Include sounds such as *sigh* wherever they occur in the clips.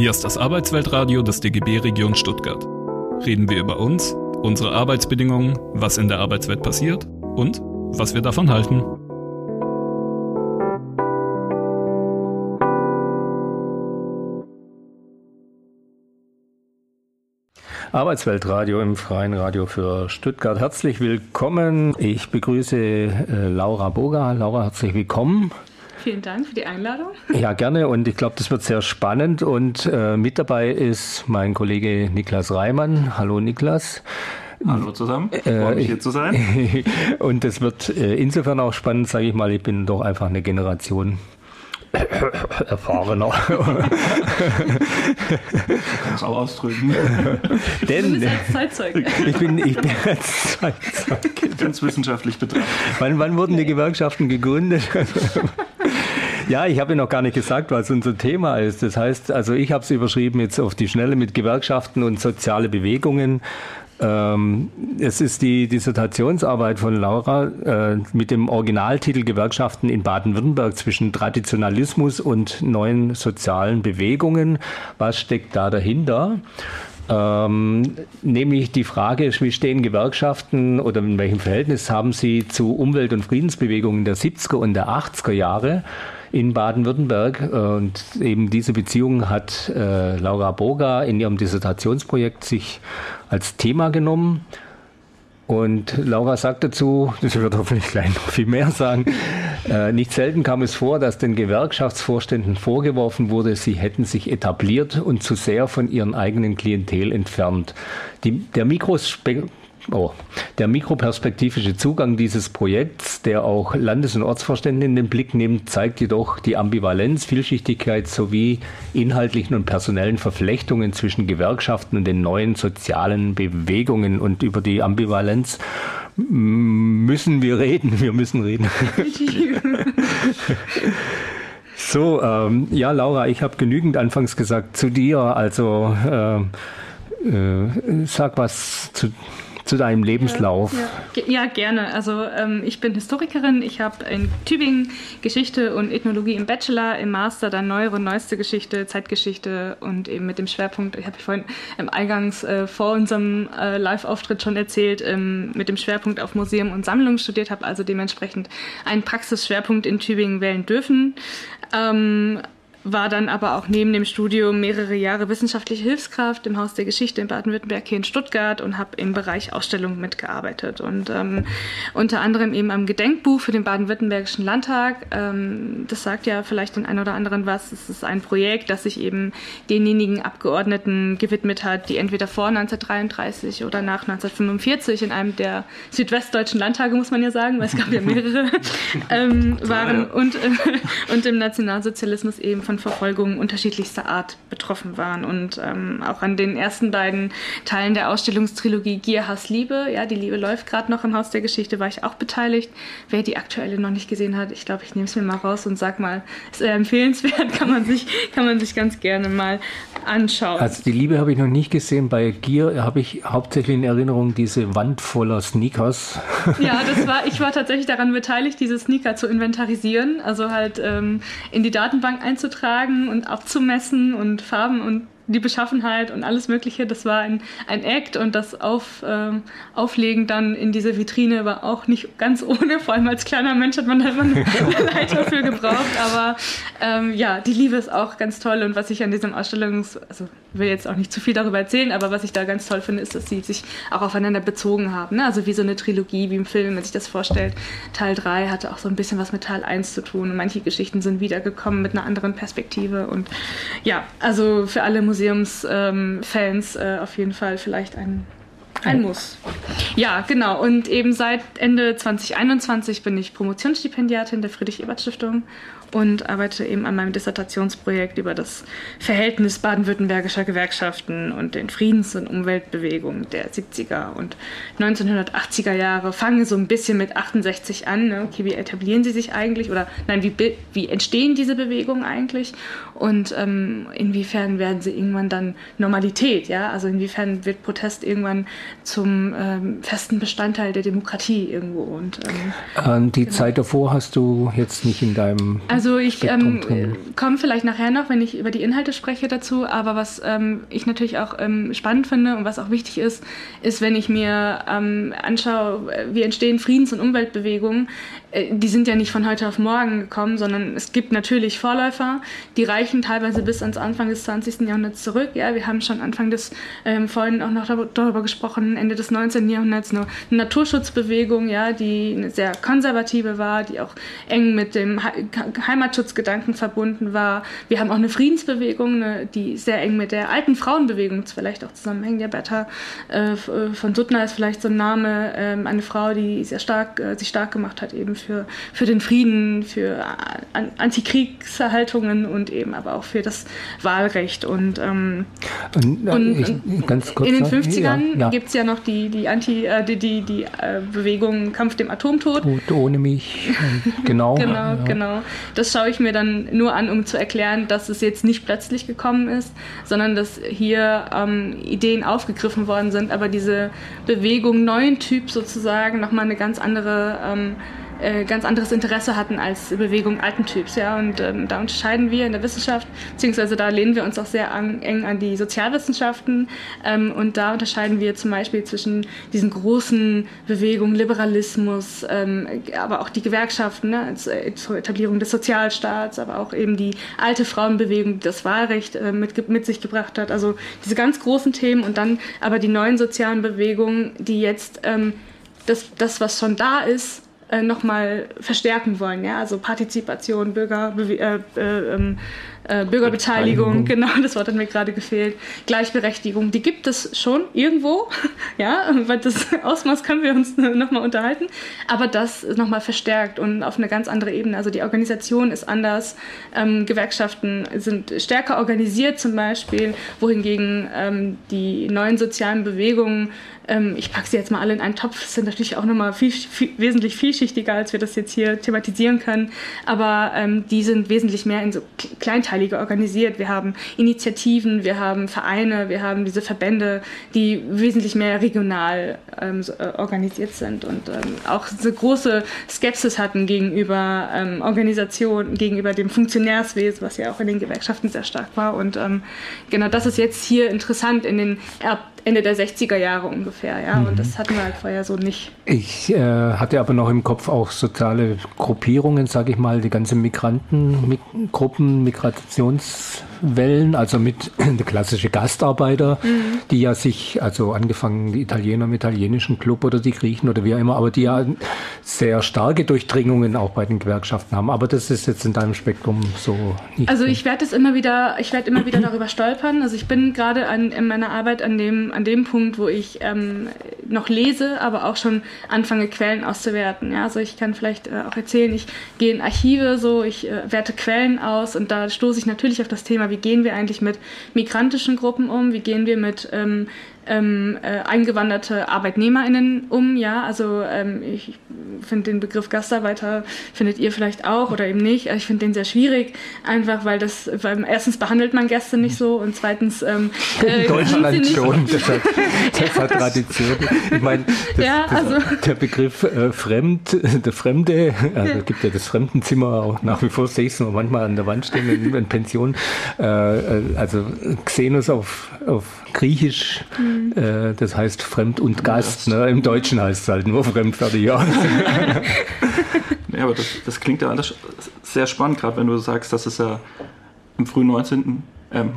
Hier ist das Arbeitsweltradio des DGB Region Stuttgart. Reden wir über uns, unsere Arbeitsbedingungen, was in der Arbeitswelt passiert und was wir davon halten. Arbeitsweltradio im Freien Radio für Stuttgart. Herzlich willkommen. Ich begrüße äh, Laura Boga. Laura, herzlich willkommen. Vielen Dank für die Einladung. Ja, gerne. Und ich glaube, das wird sehr spannend. Und äh, mit dabei ist mein Kollege Niklas Reimann. Hallo Niklas. Hallo zusammen, ich freue mich hier zu sein. *laughs* und das wird äh, insofern auch spannend, sage ich mal, ich bin doch einfach eine Generation *coughs* erfahrener. Kannst auch ausdrücken. *laughs* Denn ich bin, ich bin als Zeitzeuge. Ganz wissenschaftlich betrachtet. Wann, wann wurden die Gewerkschaften gegründet? *laughs* Ja, ich habe noch gar nicht gesagt, was unser Thema ist. Das heißt, also ich habe es überschrieben jetzt auf die Schnelle mit Gewerkschaften und soziale Bewegungen. Ähm, es ist die Dissertationsarbeit von Laura äh, mit dem Originaltitel Gewerkschaften in Baden-Württemberg zwischen Traditionalismus und neuen sozialen Bewegungen. Was steckt da dahinter? Ähm, nämlich die Frage, wie stehen Gewerkschaften oder in welchem Verhältnis haben sie zu Umwelt- und Friedensbewegungen der 70er und der 80er Jahre? In Baden-Württemberg. Und eben diese Beziehung hat äh, Laura Boga in ihrem Dissertationsprojekt sich als Thema genommen. Und Laura sagt dazu, das wird hoffentlich gleich noch viel mehr sagen, äh, nicht selten kam es vor, dass den Gewerkschaftsvorständen vorgeworfen wurde, sie hätten sich etabliert und zu sehr von ihren eigenen Klientel entfernt. Die, der Mikrospe Oh, der mikroperspektivische Zugang dieses Projekts, der auch Landes- und Ortsvorstände in den Blick nimmt, zeigt jedoch die Ambivalenz, Vielschichtigkeit sowie inhaltlichen und personellen Verflechtungen zwischen Gewerkschaften und den neuen sozialen Bewegungen. Und über die Ambivalenz müssen wir reden. Wir müssen reden. *laughs* so, ähm, ja, Laura, ich habe genügend anfangs gesagt zu dir. Also äh, äh, sag was zu zu deinem Lebenslauf. Ja, ja. ja gerne. Also ähm, ich bin Historikerin. Ich habe in Tübingen Geschichte und Ethnologie im Bachelor, im Master dann neuere und neueste Geschichte, Zeitgeschichte und eben mit dem Schwerpunkt, ich habe vorhin im Eingangs äh, vor unserem äh, Live-Auftritt schon erzählt, ähm, mit dem Schwerpunkt auf Museum und Sammlung studiert, habe also dementsprechend einen Praxisschwerpunkt in Tübingen wählen dürfen. Ähm, war dann aber auch neben dem Studium mehrere Jahre wissenschaftliche Hilfskraft im Haus der Geschichte in Baden-Württemberg hier in Stuttgart und habe im Bereich Ausstellung mitgearbeitet und ähm, unter anderem eben am Gedenkbuch für den Baden-Württembergischen Landtag. Ähm, das sagt ja vielleicht den einen oder anderen was. Es ist ein Projekt, das sich eben denjenigen Abgeordneten gewidmet hat, die entweder vor 1933 oder nach 1945 in einem der südwestdeutschen Landtage, muss man ja sagen, weil es gab ja mehrere, *laughs* ähm, waren und, äh, *laughs* und im Nationalsozialismus eben von Verfolgungen unterschiedlichster Art betroffen waren. Und ähm, auch an den ersten beiden Teilen der Ausstellungstrilogie Gier, Hass, Liebe, ja, die Liebe läuft gerade noch im Haus der Geschichte, war ich auch beteiligt. Wer die aktuelle noch nicht gesehen hat, ich glaube, ich nehme es mir mal raus und sag mal, ist sehr empfehlenswert, *laughs* kann man sich, kann man sich ganz gerne mal anschauen. Also die Liebe habe ich noch nicht gesehen. Bei Gier habe ich hauptsächlich in Erinnerung diese Wand voller Sneakers. Ja, *laughs* das war, ich war tatsächlich daran beteiligt, diese Sneaker zu inventarisieren, also halt ähm, in die Datenbank einzutragen tragen und abzumessen und Farben und die Beschaffenheit und alles Mögliche, das war ein, ein Act und das Auf, ähm, Auflegen dann in diese Vitrine war auch nicht ganz ohne. Vor allem als kleiner Mensch hat man da immer eine *laughs* Leiter für gebraucht. Aber ähm, ja, die Liebe ist auch ganz toll und was ich an diesem Ausstellungs-, also will jetzt auch nicht zu viel darüber erzählen, aber was ich da ganz toll finde, ist, dass sie sich auch aufeinander bezogen haben. Ne? Also wie so eine Trilogie, wie im Film, wenn man sich das vorstellt. Teil 3 hatte auch so ein bisschen was mit Teil 1 zu tun und manche Geschichten sind wiedergekommen mit einer anderen Perspektive und ja, also für alle Museumsfans ähm, äh, auf jeden Fall vielleicht ein ein Muss. Ja, genau. Und eben seit Ende 2021 bin ich Promotionsstipendiatin der Friedrich-Ebert-Stiftung und arbeite eben an meinem Dissertationsprojekt über das Verhältnis baden-württembergischer Gewerkschaften und den Friedens- und Umweltbewegungen der 70er und 1980er Jahre. Fange so ein bisschen mit 68 an. Ne? Okay, wie etablieren sie sich eigentlich? Oder nein, wie, wie entstehen diese Bewegungen eigentlich? Und ähm, inwiefern werden sie irgendwann dann Normalität? Ja? Also inwiefern wird Protest irgendwann zum ähm, festen Bestandteil der Demokratie irgendwo? Und, ähm die genau. Zeit davor hast du jetzt nicht in deinem Also ich ähm, komme vielleicht nachher noch, wenn ich über die Inhalte spreche dazu, aber was ähm, ich natürlich auch ähm, spannend finde und was auch wichtig ist, ist, wenn ich mir ähm, anschaue, wie entstehen Friedens- und Umweltbewegungen, äh, die sind ja nicht von heute auf morgen gekommen, sondern es gibt natürlich Vorläufer, die reichen teilweise bis ans Anfang des 20. Jahrhunderts zurück. Ja, wir haben schon Anfang des, ähm, vorhin auch noch darüber gesprochen, Ende des 19. Jahrhunderts eine Naturschutzbewegung, ja, die eine sehr konservative war, die auch eng mit dem Heimatschutzgedanken verbunden war. Wir haben auch eine Friedensbewegung, eine, die sehr eng mit der alten Frauenbewegung vielleicht auch zusammenhängt. Ja, Bertha äh, von Suttner ist vielleicht so ein Name, äh, eine Frau, die sehr stark, äh, sich stark gemacht hat eben für, für den Frieden, für Antikriegserhaltungen und eben aber auch für das Wahlrecht. Und, ähm, und, äh, und ich, in den 50ern ja, ja. gibt es ja noch die, die, Anti, äh, die, die, die äh, Bewegung Kampf dem Atomtod. Tod ohne mich. *laughs* genau. genau, ja. genau. Das schaue ich mir dann nur an, um zu erklären, dass es jetzt nicht plötzlich gekommen ist, sondern dass hier ähm, Ideen aufgegriffen worden sind, aber diese Bewegung neuen Typ sozusagen nochmal eine ganz andere ähm, äh, ganz anderes Interesse hatten als Bewegung alten Typs. Ja? Und ähm, da unterscheiden wir in der Wissenschaft, beziehungsweise da lehnen wir uns auch sehr an, eng an die Sozialwissenschaften. Ähm, und da unterscheiden wir zum Beispiel zwischen diesen großen Bewegungen, Liberalismus, ähm, aber auch die Gewerkschaften ne? Äh, zur Etablierung des Sozialstaats, aber auch eben die alte Frauenbewegung, die das Wahlrecht äh, mit, mit sich gebracht hat. Also diese ganz großen Themen und dann aber die neuen sozialen Bewegungen, die jetzt ähm, das, das, was schon da ist, äh, nochmal verstärken wollen. Ja? Also Partizipation, Bürger, äh, äh, ähm, äh, Bürgerbeteiligung, genau, das Wort hat mir gerade gefehlt. Gleichberechtigung, die gibt es schon irgendwo, *laughs* ja, weil das Ausmaß können wir uns *laughs* nochmal unterhalten, aber das ist nochmal verstärkt und auf eine ganz andere Ebene. Also die Organisation ist anders, ähm, Gewerkschaften sind stärker organisiert zum Beispiel, wohingegen ähm, die neuen sozialen Bewegungen ähm, ich packe sie jetzt mal alle in einen Topf, sind natürlich auch nochmal viel, viel, wesentlich vielschichtiger, als wir das jetzt hier thematisieren können. Aber ähm, die sind wesentlich mehr in so kleinteiliger organisiert. Wir haben Initiativen, wir haben Vereine, wir haben diese Verbände, die wesentlich mehr regional ähm, so, äh, organisiert sind und ähm, auch so große Skepsis hatten gegenüber ähm, Organisationen, gegenüber dem Funktionärswesen, was ja auch in den Gewerkschaften sehr stark war. Und ähm, genau das ist jetzt hier interessant in den Ende der 60er Jahre ungefähr, ja. Mhm. Und das hatten wir halt vorher so nicht. Ich äh, hatte aber noch im Kopf auch soziale Gruppierungen, sage ich mal, die ganzen Migrantengruppen, Migrationswellen, also mit *clears throat* der klassische Gastarbeiter, mhm. die ja sich, also angefangen die Italiener im italienischen Club oder die Griechen oder wie auch immer, aber die ja sehr starke Durchdringungen auch bei den Gewerkschaften haben. Aber das ist jetzt in deinem Spektrum so nicht. Also ich werde es immer wieder, ich werde immer wieder darüber stolpern. Also ich bin gerade an, in meiner Arbeit an dem, an dem Punkt, wo ich ähm, noch lese, aber auch schon anfange, Quellen auszuwerten. Ja, also ich kann vielleicht äh, auch erzählen, ich gehe in Archive so, ich äh, werte Quellen aus und da stoße ich natürlich auf das Thema, wie gehen wir eigentlich mit migrantischen Gruppen um, wie gehen wir mit ähm, ähm, äh, eingewanderte ArbeitnehmerInnen um, ja, also ähm, ich finde den Begriff Gastarbeiter, findet ihr vielleicht auch oder eben nicht, ich finde den sehr schwierig, einfach weil das, weil erstens behandelt man Gäste nicht so und zweitens ähm, *laughs* äh, In Deutschland schon, das hat, das hat *laughs* Tradition. Ich meine, ja, also, der Begriff äh, Fremd, der Fremde, also es gibt ja das Fremdenzimmer auch nach wie vor, sehe ich es noch manchmal an der Wand stehen in, in Pension, äh, äh also Xenos auf, auf Griechisch, mhm. äh, das heißt Fremd und Gast. Ne? Im Deutschen heißt es halt nur Fremd, fertig, ja. *laughs* ja, aber das, das klingt ja alles sehr spannend, gerade wenn du sagst, dass es ja im frühen 19. Ähm,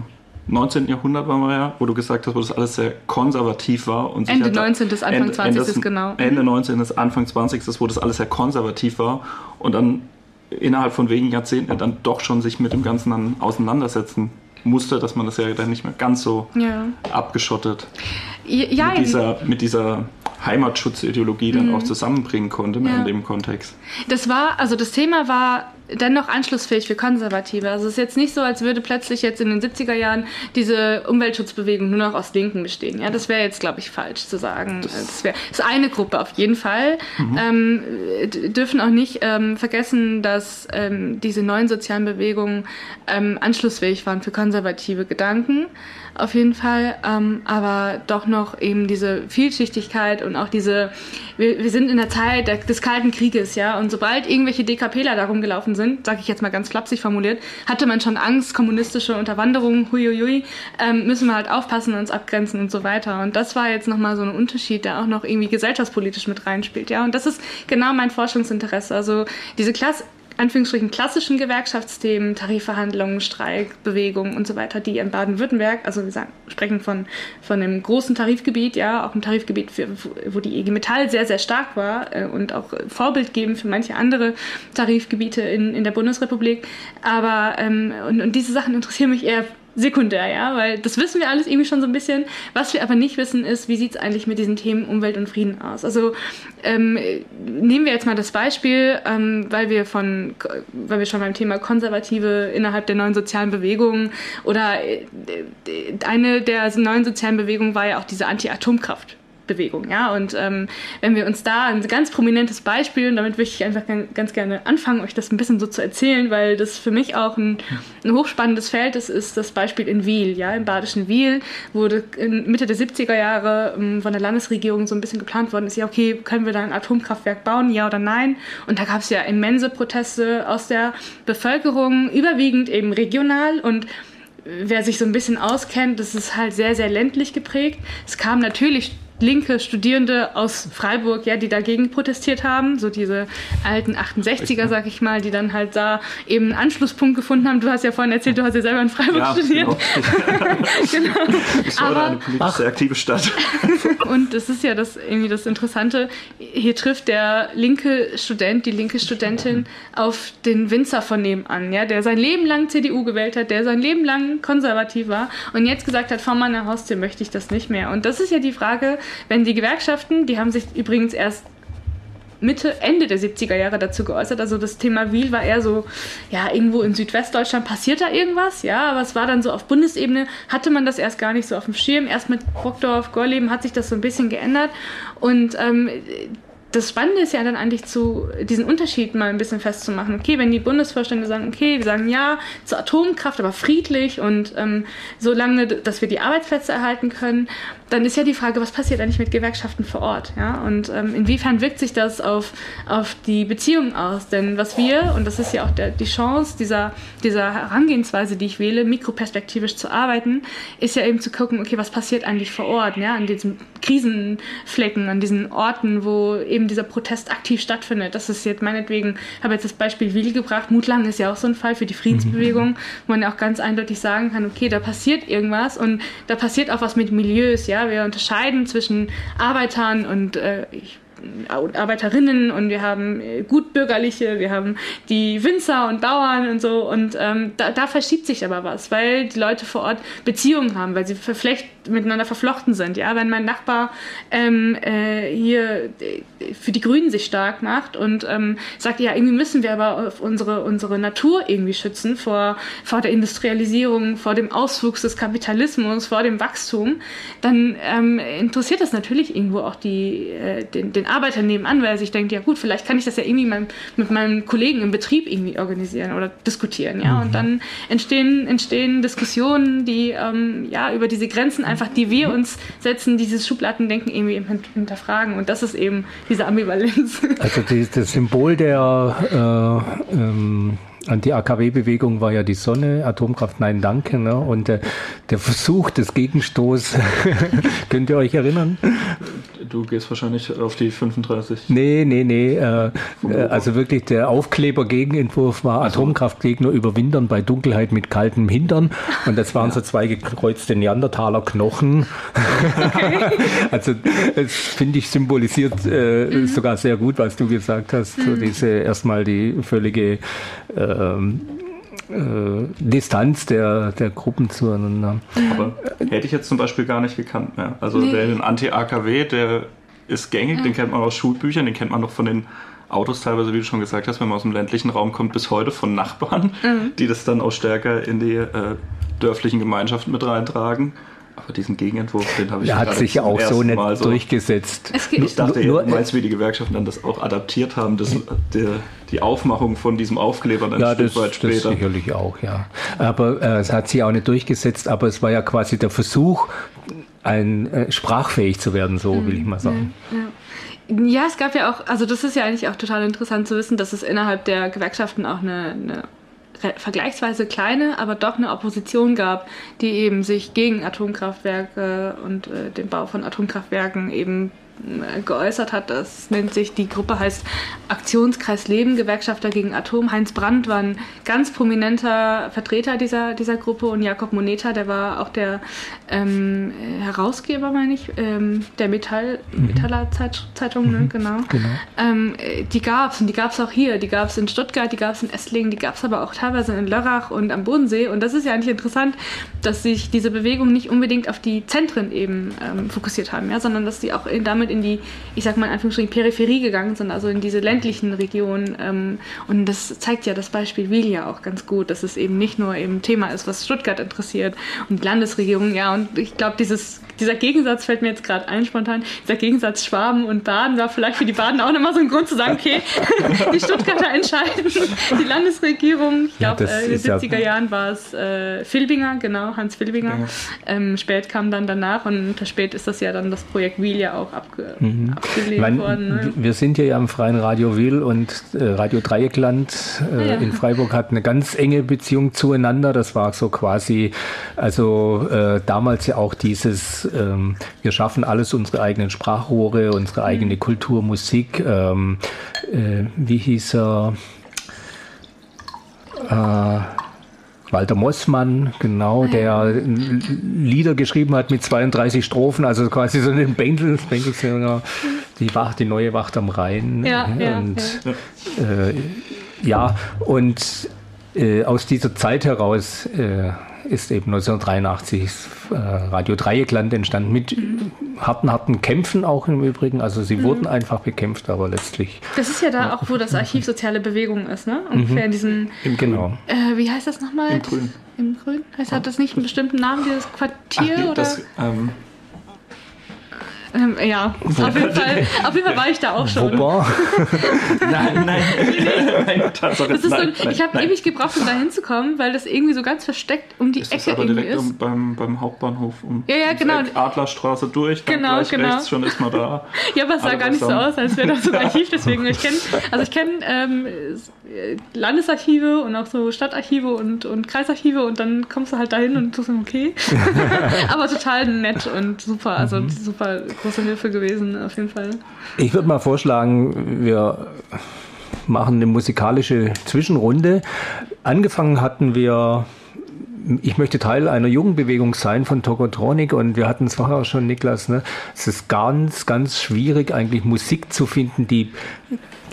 19. Jahrhundert war wir ja, wo du gesagt hast, wo das alles sehr konservativ war. Und Ende 19. bis Anfang Ende, 20. Ende, genau. Ende 19. bis Anfang 20. wo das alles sehr konservativ war. Und dann innerhalb von wenigen Jahrzehnten dann doch schon sich mit dem Ganzen dann auseinandersetzen musste, dass man das ja dann nicht mehr ganz so ja. abgeschottet ja, mit, dieser, mit dieser Heimatschutzideologie dann mhm. auch zusammenbringen konnte ja. in dem Kontext. Das war, also das Thema war dennoch anschlussfähig für Konservative. Also es ist jetzt nicht so, als würde plötzlich jetzt in den 70er Jahren diese Umweltschutzbewegung nur noch aus Linken bestehen. Ja, das wäre jetzt, glaube ich, falsch zu sagen. Das, das wäre ist eine Gruppe auf jeden Fall. Mhm. Ähm, dürfen auch nicht ähm, vergessen, dass ähm, diese neuen sozialen Bewegungen ähm, anschlussfähig waren für konservative Gedanken auf jeden Fall, ähm, aber doch noch eben diese Vielschichtigkeit und auch diese, wir, wir sind in der Zeit des Kalten Krieges, ja, und sobald irgendwelche DKPler da rumgelaufen sind, sage ich jetzt mal ganz flapsig formuliert, hatte man schon Angst, kommunistische Unterwanderung, huiuiui, ähm, müssen wir halt aufpassen, uns abgrenzen und so weiter. Und das war jetzt nochmal so ein Unterschied, der auch noch irgendwie gesellschaftspolitisch mit reinspielt. Ja, und das ist genau mein Forschungsinteresse. Also diese Klasse Anführungsstrichen klassischen Gewerkschaftsthemen, Tarifverhandlungen, Streikbewegungen und so weiter, die in Baden-Württemberg, also wir sagen, sprechen von, von einem großen Tarifgebiet, ja, auch ein Tarifgebiet, für, wo die IG Metall sehr, sehr stark war äh, und auch Vorbild geben für manche andere Tarifgebiete in, in der Bundesrepublik. Aber ähm, und, und diese Sachen interessieren mich eher sekundär, ja, weil das wissen wir alles irgendwie schon so ein bisschen. Was wir aber nicht wissen, ist, wie sieht es eigentlich mit diesen Themen Umwelt und Frieden aus? Also ähm, nehmen wir jetzt mal das Beispiel, ähm, weil wir von, weil wir schon beim Thema Konservative innerhalb der neuen sozialen Bewegungen oder äh, eine der neuen sozialen Bewegungen war ja auch diese Anti-Atomkraft. Bewegung. Ja? Und ähm, wenn wir uns da ein ganz prominentes Beispiel, und damit möchte ich einfach ganz gerne anfangen, euch das ein bisschen so zu erzählen, weil das für mich auch ein, ein hochspannendes Feld ist, ist das Beispiel in Wiel. Ja? Im badischen Wiel wurde Mitte der 70er Jahre ähm, von der Landesregierung so ein bisschen geplant worden, ist ja, okay, können wir da ein Atomkraftwerk bauen, ja oder nein? Und da gab es ja immense Proteste aus der Bevölkerung, überwiegend eben regional und wer sich so ein bisschen auskennt, das ist halt sehr, sehr ländlich geprägt. Es kam natürlich linke Studierende aus Freiburg, ja, die dagegen protestiert haben, so diese alten 68er, sag ich mal, die dann halt da eben einen Anschlusspunkt gefunden haben. Du hast ja vorhin erzählt, du hast ja selber in Freiburg ja, studiert. Genau. *laughs* *laughs* genau. War Aber, eine politisch sehr aktive Stadt. *laughs* und das ist ja das irgendwie das Interessante. Hier trifft der linke Student, die linke Studentin auf den Winzer von nebenan, ja, der sein Leben lang CDU gewählt hat, der sein Leben lang konservativ war und jetzt gesagt hat, vor meiner Haustür möchte ich das nicht mehr. Und das ist ja die Frage, wenn die Gewerkschaften, die haben sich übrigens erst Mitte, Ende der 70er Jahre dazu geäußert. Also das Thema Wiel war eher so, ja, irgendwo in Südwestdeutschland passiert da irgendwas, ja, aber es war dann so auf Bundesebene, hatte man das erst gar nicht so auf dem Schirm. Erst mit Brockdorf, Gorleben hat sich das so ein bisschen geändert und ähm, das Spannende ist ja dann eigentlich zu diesen Unterschied mal ein bisschen festzumachen. Okay, wenn die Bundesvorstände sagen, okay, wir sagen ja zur Atomkraft, aber friedlich und ähm, so lange, dass wir die Arbeitsplätze erhalten können, dann ist ja die Frage, was passiert eigentlich mit Gewerkschaften vor Ort? Ja? Und ähm, inwiefern wirkt sich das auf, auf die Beziehungen aus? Denn was wir, und das ist ja auch der, die Chance dieser, dieser Herangehensweise, die ich wähle, mikroperspektivisch zu arbeiten, ist ja eben zu gucken, okay, was passiert eigentlich vor Ort, ja? an diesen Krisenflecken, an diesen Orten, wo eben dieser Protest aktiv stattfindet. Das ist jetzt meinetwegen, ich habe jetzt das Beispiel Wiel gebracht, Mutlang ist ja auch so ein Fall für die Friedensbewegung, mhm. wo man ja auch ganz eindeutig sagen kann, okay, da passiert irgendwas und da passiert auch was mit Milieus, ja, wir unterscheiden zwischen Arbeitern und äh, ich Arbeiterinnen und wir haben äh, Gutbürgerliche, wir haben die Winzer und Bauern und so. Und ähm, da, da, verschiebt sich aber was, weil die Leute vor Ort Beziehungen haben, weil sie verflecht, miteinander verflochten sind. Ja, wenn mein Nachbar ähm, äh, hier äh, für die Grünen sich stark macht und ähm, sagt, ja, irgendwie müssen wir aber unsere, unsere Natur irgendwie schützen vor, vor der Industrialisierung, vor dem Auswuchs des Kapitalismus, vor dem Wachstum, dann ähm, interessiert das natürlich irgendwo auch die, äh, den, den Arbeiter nebenan, weil er sich denkt, ja gut, vielleicht kann ich das ja irgendwie mein, mit meinen Kollegen im Betrieb irgendwie organisieren oder diskutieren, ja. Mhm. Und dann entstehen, entstehen Diskussionen, die ähm, ja über diese Grenzen einfach, die wir uns setzen, dieses Schubladendenken irgendwie hinterfragen. Und das ist eben diese Ambivalenz. *laughs* Also die, das Symbol der äh, ähm Anti-AKW-Bewegung war ja die Sonne, Atomkraft, nein, danke. Ne? Und äh, der Versuch des Gegenstoßes, *laughs* könnt ihr euch erinnern? Du gehst wahrscheinlich auf die 35. Nee, nee, nee. Äh, äh, also wirklich der Aufkleber-Gegenentwurf war Atomkraftgegner überwintern bei Dunkelheit mit kaltem Hintern. Und das waren *laughs* ja. so zwei gekreuzte Neandertaler-Knochen. Okay. *laughs* also das finde ich symbolisiert äh, mhm. sogar sehr gut, was du gesagt hast. Mhm. So diese erstmal die völlige ähm, äh, Distanz der, der Gruppen zueinander. Aber hätte ich jetzt zum Beispiel gar nicht gekannt mehr. Also nee. der Anti-AKW, der ist gängig, ja. den kennt man aus Schulbüchern, den kennt man noch von den Autos teilweise, wie du schon gesagt hast, wenn man aus dem ländlichen Raum kommt, bis heute von Nachbarn, mhm. die das dann auch stärker in die äh, dörflichen Gemeinschaften mit reintragen. Aber diesen Gegenentwurf, den habe ich Der hat sich auch so nicht so durchgesetzt. Ich dachte, nur, meinst wie die Gewerkschaften dann das auch adaptiert haben, das, der, die Aufmachung von diesem Aufkleber dann ja, ein Stück das, weit später. Das sicherlich auch, ja. Aber äh, es hat sich auch nicht durchgesetzt, aber es war ja quasi der Versuch, ein, äh, sprachfähig zu werden, so will ich mal sagen. Ja, ja. Ja, es gab ja auch, also das ist ja eigentlich auch total interessant zu wissen, dass es innerhalb der Gewerkschaften auch eine, eine vergleichsweise kleine, aber doch eine Opposition gab, die eben sich gegen Atomkraftwerke und äh, den Bau von Atomkraftwerken eben geäußert hat. Das nennt sich, die Gruppe heißt Aktionskreis Leben, Gewerkschafter gegen Atom. Heinz Brandt war ein ganz prominenter Vertreter dieser, dieser Gruppe und Jakob Moneta, der war auch der ähm, Herausgeber, meine ich, ähm, der Metall, mhm. Metaller Zeit, Zeitung, ne? mhm. ne? genau. genau. Ähm, die gab es und die gab es auch hier. Die gab es in Stuttgart, die gab es in Esslingen, die gab es aber auch teilweise in Lörrach und am Bodensee. Und das ist ja eigentlich interessant, dass sich diese Bewegung nicht unbedingt auf die Zentren eben ähm, fokussiert haben, ja, sondern dass sie auch in, damit in die, ich sag mal in Anführungsstrichen, Peripherie gegangen sind, also in diese ländlichen Regionen. Ähm, und das zeigt ja das Beispiel Wilia auch ganz gut, dass es eben nicht nur eben Thema ist, was Stuttgart interessiert und die Landesregierung, ja. Und ich glaube, dieser Gegensatz fällt mir jetzt gerade ein spontan. Dieser Gegensatz Schwaben und Baden war vielleicht für die Baden auch nochmal so ein Grund zu sagen, okay, *laughs* die Stuttgarter entscheiden. Die Landesregierung, ich glaube, ja, äh, in den 70er ja Jahren war es äh, Filbinger, genau, Hans Filbinger. Ja. Ähm, spät kam dann danach und spät ist das ja dann das Projekt Wiel ja auch abge mhm. abgelehnt mein, worden. Ne? Wir sind ja am freien Radio Wiel und äh, Radio Dreieckland äh, in Freiburg hat eine ganz enge Beziehung zueinander. Das war so quasi, also äh, damals ja auch dieses ähm, wir schaffen alles unsere eigenen Sprachrohre, unsere eigene Kultur, Musik. Ähm, äh, wie hieß er? Walter Mossmann, genau, der Lieder geschrieben hat mit 32 Strophen, also quasi so einen Bengel, Bengelsänger, die Wacht, die neue Wacht am Rhein. Ja, und, ja. Äh, ja, und äh, aus dieser Zeit heraus äh, ist eben 1983 äh, Radio Dreieckland entstanden mit mhm. harten, harten Kämpfen auch im Übrigen. Also sie mhm. wurden einfach bekämpft, aber letztlich. Das ist ja da auch, wo das Archiv Soziale Bewegung ist, ne? Ungefähr mhm. in diesem. Genau. Äh, wie heißt das nochmal? Im Grün. Im Grün? Heißt, hat das nicht einen bestimmten Namen, dieses Quartier? Ach, oder? Das, ähm, ähm, ja, auf jeden, Fall, auf jeden Fall war ich da auch schon. *laughs* nein, nein. *laughs* nein, Tatsache, das ist nein, so, ich habe ewig gebraucht, um da hinzukommen, weil das irgendwie so ganz versteckt um die ist Ecke aber irgendwie direkt ist. Um, beim, beim Hauptbahnhof um ja, ja, genau. Adlerstraße durch, dann genau, gleich genau. rechts, schon ist man da. *laughs* ja, aber es sah gar nicht so aus, als wäre das so ein Archiv, deswegen, ich kenne, also ich kenne ähm, Landesarchive und auch so Stadtarchive und, und Kreisarchive und dann kommst du halt dahin und du sagst, okay. aber total nett und super, also mhm. super große Hilfe gewesen, auf jeden Fall. Ich würde mal vorschlagen, wir machen eine musikalische Zwischenrunde. Angefangen hatten wir ich möchte Teil einer Jugendbewegung sein von Tokotronic und wir hatten es vorher schon, Niklas, ne? es ist ganz, ganz schwierig eigentlich Musik zu finden, die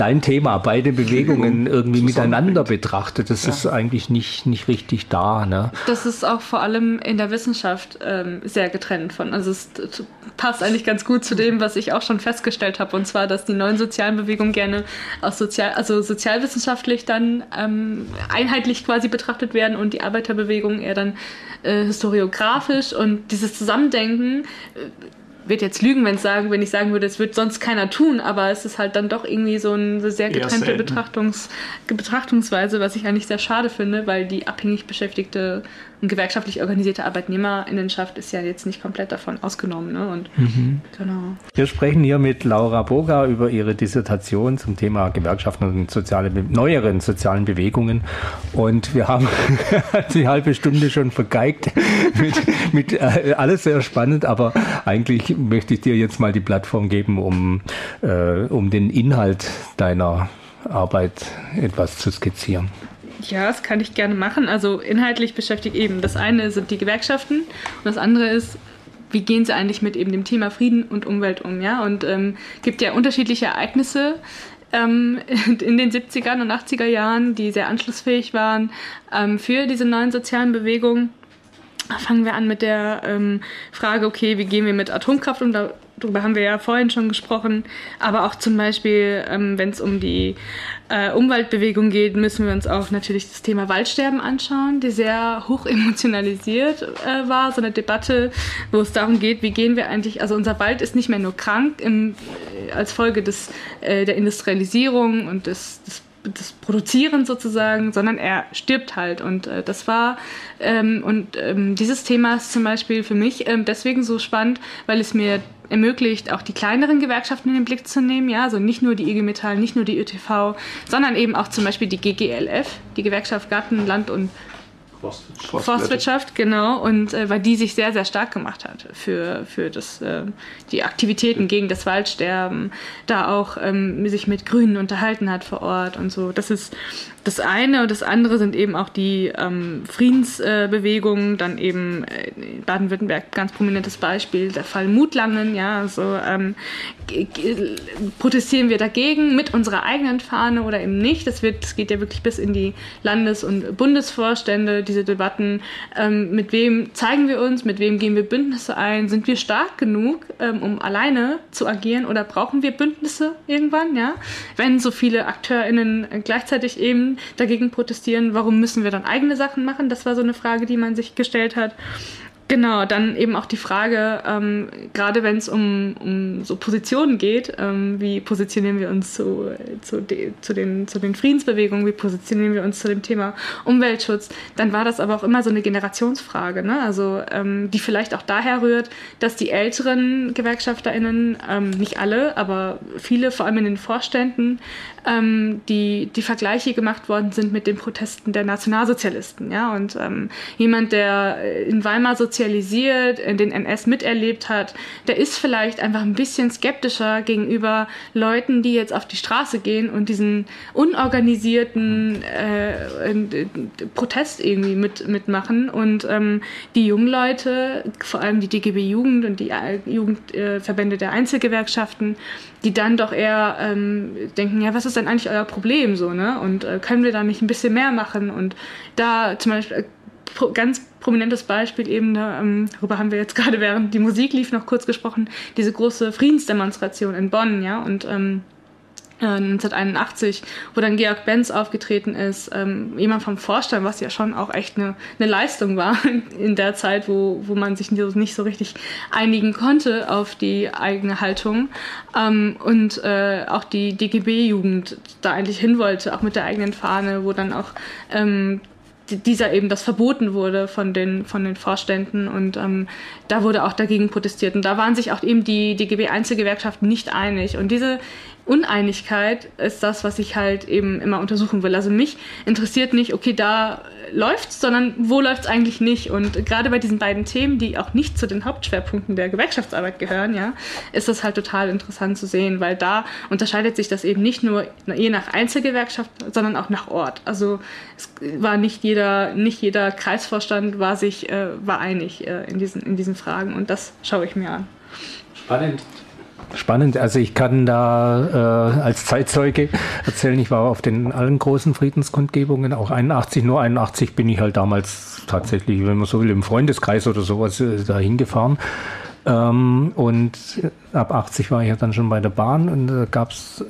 dein Thema, beide Bewegungen *laughs* irgendwie miteinander betrachtet. Das ja. ist eigentlich nicht, nicht richtig da. Ne? Das ist auch vor allem in der Wissenschaft ähm, sehr getrennt von. Also es passt eigentlich ganz gut zu dem, was ich auch schon festgestellt habe. Und zwar, dass die neuen sozialen Bewegungen gerne aus sozial, also sozialwissenschaftlich dann ähm, einheitlich quasi betrachtet werden und die Arbeiterbewegung eher dann äh, historiografisch. Und dieses Zusammendenken äh, würde jetzt lügen, wenn, sagen, wenn ich sagen würde, es wird sonst keiner tun, aber es ist halt dann doch irgendwie so eine sehr getrennte Betrachtungs Betrachtungsweise, was ich eigentlich sehr schade finde, weil die abhängig beschäftigte und gewerkschaftlich organisierte Arbeitnehmerinnenschaft ist ja jetzt nicht komplett davon ausgenommen. Ne? Und, mhm. genau. Wir sprechen hier mit Laura Boga über ihre Dissertation zum Thema Gewerkschaften und soziale, neueren sozialen Bewegungen. Und wir haben *laughs* die halbe Stunde schon vergeigt *laughs* mit, mit äh, alles sehr spannend, aber eigentlich möchte ich dir jetzt mal die Plattform geben, um, äh, um den Inhalt deiner Arbeit etwas zu skizzieren. Ja, das kann ich gerne machen. Also inhaltlich beschäftigt eben das eine sind die Gewerkschaften und das andere ist, wie gehen sie eigentlich mit eben dem Thema Frieden und Umwelt um, ja? Und ähm, gibt ja unterschiedliche Ereignisse ähm, *laughs* in den 70er und 80er Jahren, die sehr anschlussfähig waren ähm, für diese neuen sozialen Bewegungen. Fangen wir an mit der ähm, Frage, okay, wie gehen wir mit Atomkraft um? Darüber haben wir ja vorhin schon gesprochen, aber auch zum Beispiel, ähm, wenn es um die äh, Umweltbewegung geht, müssen wir uns auch natürlich das Thema Waldsterben anschauen, die sehr hoch emotionalisiert äh, war, so eine Debatte, wo es darum geht, wie gehen wir eigentlich, also unser Wald ist nicht mehr nur krank im, äh, als Folge des, äh, der Industrialisierung und des, des das Produzieren sozusagen, sondern er stirbt halt. Und äh, das war, ähm, und ähm, dieses Thema ist zum Beispiel für mich ähm, deswegen so spannend, weil es mir ermöglicht, auch die kleineren Gewerkschaften in den Blick zu nehmen, ja, also nicht nur die IG Metall, nicht nur die ÖTV, sondern eben auch zum Beispiel die GGLF, die Gewerkschaft Garten, Land und Forstwirtschaft. Forstwirtschaft, genau, und äh, weil die sich sehr, sehr stark gemacht hat für, für das, äh, die Aktivitäten gegen das Waldsterben, da auch ähm, sich mit Grünen unterhalten hat vor Ort und so. Das ist das eine und das andere sind eben auch die ähm, Friedensbewegungen, äh, dann eben äh, Baden-Württemberg ganz prominentes Beispiel, der Fall Mutlangen, ja, so ähm, protestieren wir dagegen mit unserer eigenen Fahne oder eben nicht. Das, wird, das geht ja wirklich bis in die Landes- und Bundesvorstände, diese Debatten. Ähm, mit wem zeigen wir uns, mit wem gehen wir Bündnisse ein? Sind wir stark genug, ähm, um alleine zu agieren oder brauchen wir Bündnisse irgendwann, ja? Wenn so viele AkteurInnen gleichzeitig eben dagegen protestieren, warum müssen wir dann eigene Sachen machen? Das war so eine Frage, die man sich gestellt hat. Genau, dann eben auch die Frage, ähm, gerade wenn es um, um so Positionen geht, ähm, wie positionieren wir uns zu, zu, de, zu, den, zu den Friedensbewegungen, wie positionieren wir uns zu dem Thema Umweltschutz, dann war das aber auch immer so eine Generationsfrage, ne? also ähm, die vielleicht auch daher rührt, dass die älteren GewerkschafterInnen, ähm, nicht alle, aber viele, vor allem in den Vorständen, ähm, die, die Vergleiche gemacht worden sind mit den Protesten der Nationalsozialisten. Ja? Und ähm, jemand, der in Weimar sozialisiert, in den NS miterlebt hat, der ist vielleicht einfach ein bisschen skeptischer gegenüber Leuten, die jetzt auf die Straße gehen und diesen unorganisierten äh, Protest irgendwie mit, mitmachen. Und ähm, die jungen Leute, vor allem die DGB Jugend und die äh, Jugendverbände äh, der Einzelgewerkschaften, die dann doch eher ähm, denken, ja, was ist denn eigentlich euer Problem so, ne? Und äh, können wir da nicht ein bisschen mehr machen? Und da zum Beispiel äh, pro, ganz prominentes Beispiel eben, ähm, darüber haben wir jetzt *laughs* gerade während die Musik lief noch kurz gesprochen, diese große Friedensdemonstration in Bonn, ja, und ähm, 1981, wo dann Georg Benz aufgetreten ist, ähm, jemand vom Vorstand, was ja schon auch echt eine, eine Leistung war *laughs* in der Zeit, wo, wo man sich nicht so richtig einigen konnte auf die eigene Haltung. Ähm, und äh, auch die DGB-Jugend da eigentlich hin wollte, auch mit der eigenen Fahne, wo dann auch ähm, dieser eben das verboten wurde von den, von den Vorständen und ähm, da wurde auch dagegen protestiert. Und da waren sich auch eben die DGB-Einzelgewerkschaften nicht einig. Und diese Uneinigkeit ist das, was ich halt eben immer untersuchen will. Also mich interessiert nicht, okay, da läuft's, sondern wo läuft's eigentlich nicht? Und gerade bei diesen beiden Themen, die auch nicht zu den Hauptschwerpunkten der Gewerkschaftsarbeit gehören, ja, ist das halt total interessant zu sehen, weil da unterscheidet sich das eben nicht nur je nach Einzelgewerkschaft, sondern auch nach Ort. Also es war nicht jeder, nicht jeder Kreisvorstand war sich, äh, war einig äh, in diesen, in diesen Fragen und das schaue ich mir an. Spannend. Spannend. Also ich kann da äh, als Zeitzeuge erzählen, ich war auf den allen großen Friedenskundgebungen, auch 81, nur 81 bin ich halt damals tatsächlich, wenn man so will, im Freundeskreis oder sowas äh, dahin gefahren. Ähm, und ab 80 war ich ja dann schon bei der Bahn und da gab es,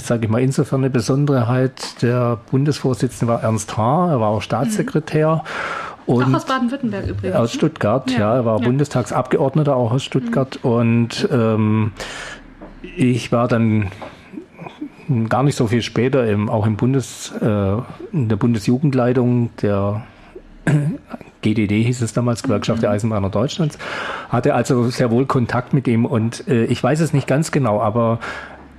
sage ich mal, insofern eine Besonderheit. Der Bundesvorsitzende war Ernst Haar, er war auch Staatssekretär. Mhm und auch aus Baden-Württemberg übrigens. Aus ne? Stuttgart, ja. ja. Er war ja. Bundestagsabgeordneter auch aus Stuttgart. Mhm. Und ähm, ich war dann gar nicht so viel später im, auch im Bundes, äh, in der Bundesjugendleitung der *clears throat* GDD hieß es damals, Gewerkschaft mhm. der Eisenbahner Deutschlands, hatte also sehr wohl Kontakt mit ihm und äh, ich weiß es nicht ganz genau, aber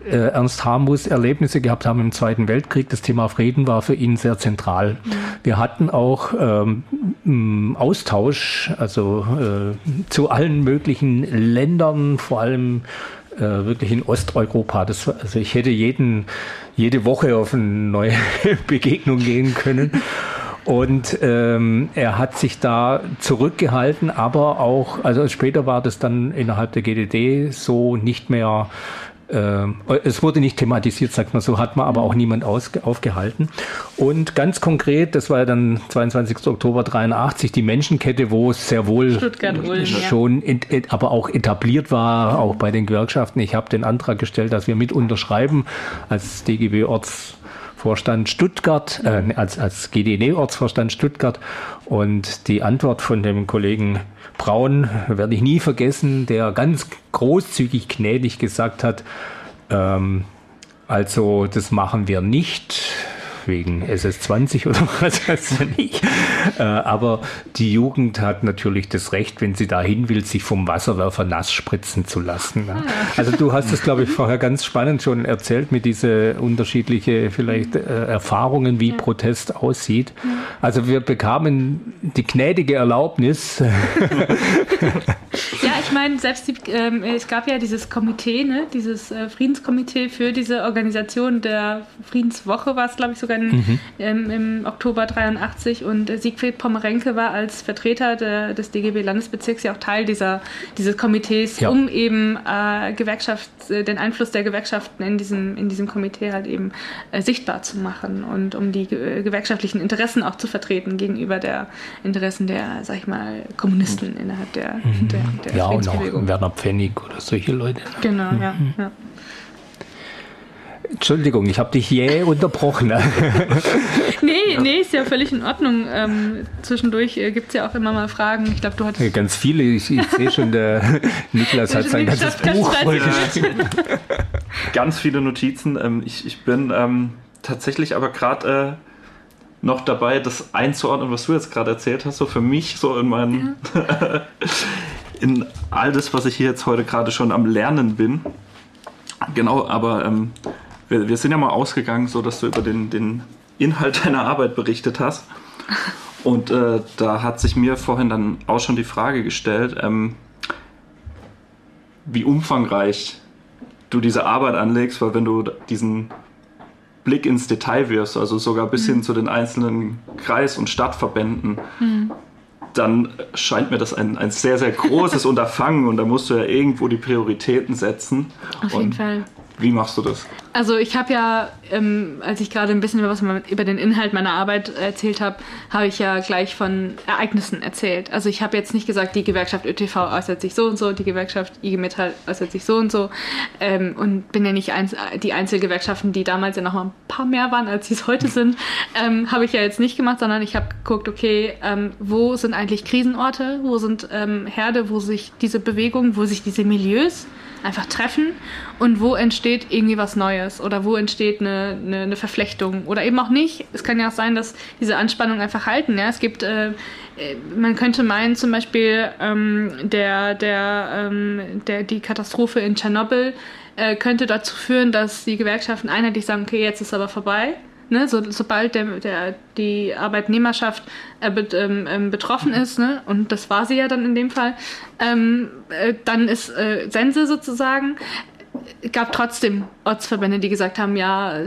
äh, Ernst Haar muss Erlebnisse gehabt haben im Zweiten Weltkrieg. Das Thema Frieden war für ihn sehr zentral. Mhm. Wir hatten auch ähm, Austausch, also äh, zu allen möglichen Ländern, vor allem äh, wirklich in Osteuropa. Das, also ich hätte jeden, jede Woche auf eine neue *laughs* Begegnung gehen können. Und ähm, er hat sich da zurückgehalten, aber auch, also später war das dann innerhalb der GDD so nicht mehr es wurde nicht thematisiert, sagt man so, hat man aber auch niemand aufgehalten. Und ganz konkret, das war ja dann 22. Oktober 83, die Menschenkette, wo es sehr wohl schon, ja. aber auch etabliert war, auch bei den Gewerkschaften. Ich habe den Antrag gestellt, dass wir mit unterschreiben als DGB Ortsvorstand Stuttgart, äh, als, als GDD-Ortsvorstand Stuttgart. Und die Antwort von dem Kollegen Braun, werde ich nie vergessen, der ganz großzügig gnädig gesagt hat, ähm, also das machen wir nicht. Wegen SS20 oder *laughs* was weiß ich. Äh, aber die Jugend hat natürlich das Recht, wenn sie dahin will, sich vom Wasserwerfer nass spritzen zu lassen. Ne? Also du hast es, glaube ich, vorher ganz spannend schon erzählt mit diese unterschiedliche vielleicht äh, Erfahrungen, wie Protest aussieht. Also wir bekamen die gnädige Erlaubnis. *laughs* ja, ich meine, selbst die, ähm, es gab ja dieses Komitee, ne? dieses äh, Friedenskomitee für diese Organisation der Friedenswoche war es, glaube ich, sogar in, mhm. ähm, im Oktober 83 und äh, Siegfried Pommerenke war als Vertreter der, des DGB-Landesbezirks ja auch Teil dieser, dieses Komitees, ja. um eben äh, Gewerkschaft, äh, den Einfluss der Gewerkschaften in diesem, in diesem Komitee halt eben äh, sichtbar zu machen und um die äh, gewerkschaftlichen Interessen auch zu vertreten gegenüber der Interessen der, sag ich mal, Kommunisten mhm. innerhalb der, mhm. der, der Ja, und auch Werner Pfennig oder solche Leute. Genau, ja. Mhm. ja. Entschuldigung, ich habe dich jäh unterbrochen. *laughs* nee, nee, ist ja völlig in Ordnung. Ähm, zwischendurch äh, gibt es ja auch immer mal Fragen. Ich glaube, du hattest. Ganz viele. Ich, ich sehe schon, der *laughs* Niklas hat sein ganzes Buch vollgeschrieben. *laughs* Ganz viele Notizen. Ähm, ich, ich bin ähm, tatsächlich aber gerade äh, noch dabei, das einzuordnen, was du jetzt gerade erzählt hast. So für mich, so in meinen. Ja. in all das, was ich hier jetzt heute gerade schon am Lernen bin. Genau, aber ähm, wir, wir, sind ja mal ausgegangen, so dass du über den, den Inhalt *laughs* deiner Arbeit berichtet hast. Und äh, da hat sich mir vorhin dann auch schon die Frage gestellt, ähm, wie umfangreich du diese Arbeit anlegst, weil wenn du diesen Blick ins Detail wirst, also sogar bis mhm. hin zu den einzelnen Kreis- und Stadtverbänden, mhm. dann scheint mir das ein, ein sehr, sehr großes *laughs* Unterfangen und da musst du ja irgendwo die Prioritäten setzen. Auf jeden Fall. Wie machst du das? Also ich habe ja, ähm, als ich gerade ein bisschen über, was über den Inhalt meiner Arbeit erzählt habe, habe ich ja gleich von Ereignissen erzählt. Also ich habe jetzt nicht gesagt, die Gewerkschaft ÖTV äußert sich so und so, die Gewerkschaft IG Metall äußert sich so und so ähm, und bin ja nicht eins, die Einzelgewerkschaften, die damals ja noch mal ein paar mehr waren, als sie es heute sind, ähm, habe ich ja jetzt nicht gemacht, sondern ich habe geguckt, okay, ähm, wo sind eigentlich Krisenorte, wo sind ähm, Herde, wo sich diese Bewegungen, wo sich diese Milieus einfach treffen und wo entsteht irgendwie was Neues oder wo entsteht eine, eine, eine, Verflechtung oder eben auch nicht. Es kann ja auch sein, dass diese Anspannung einfach halten. Ja? Es gibt, äh, äh man könnte meinen zum Beispiel, ähm, der, der, ähm, der, die Katastrophe in Tschernobyl äh, könnte dazu führen, dass die Gewerkschaften einheitlich sagen, okay, jetzt ist aber vorbei Ne, so, sobald der, der, die Arbeitnehmerschaft äh, bet, ähm, ähm, betroffen ist, ne, und das war sie ja dann in dem Fall, ähm, äh, dann ist äh, Sense sozusagen gab trotzdem Ortsverbände, die gesagt haben, ja,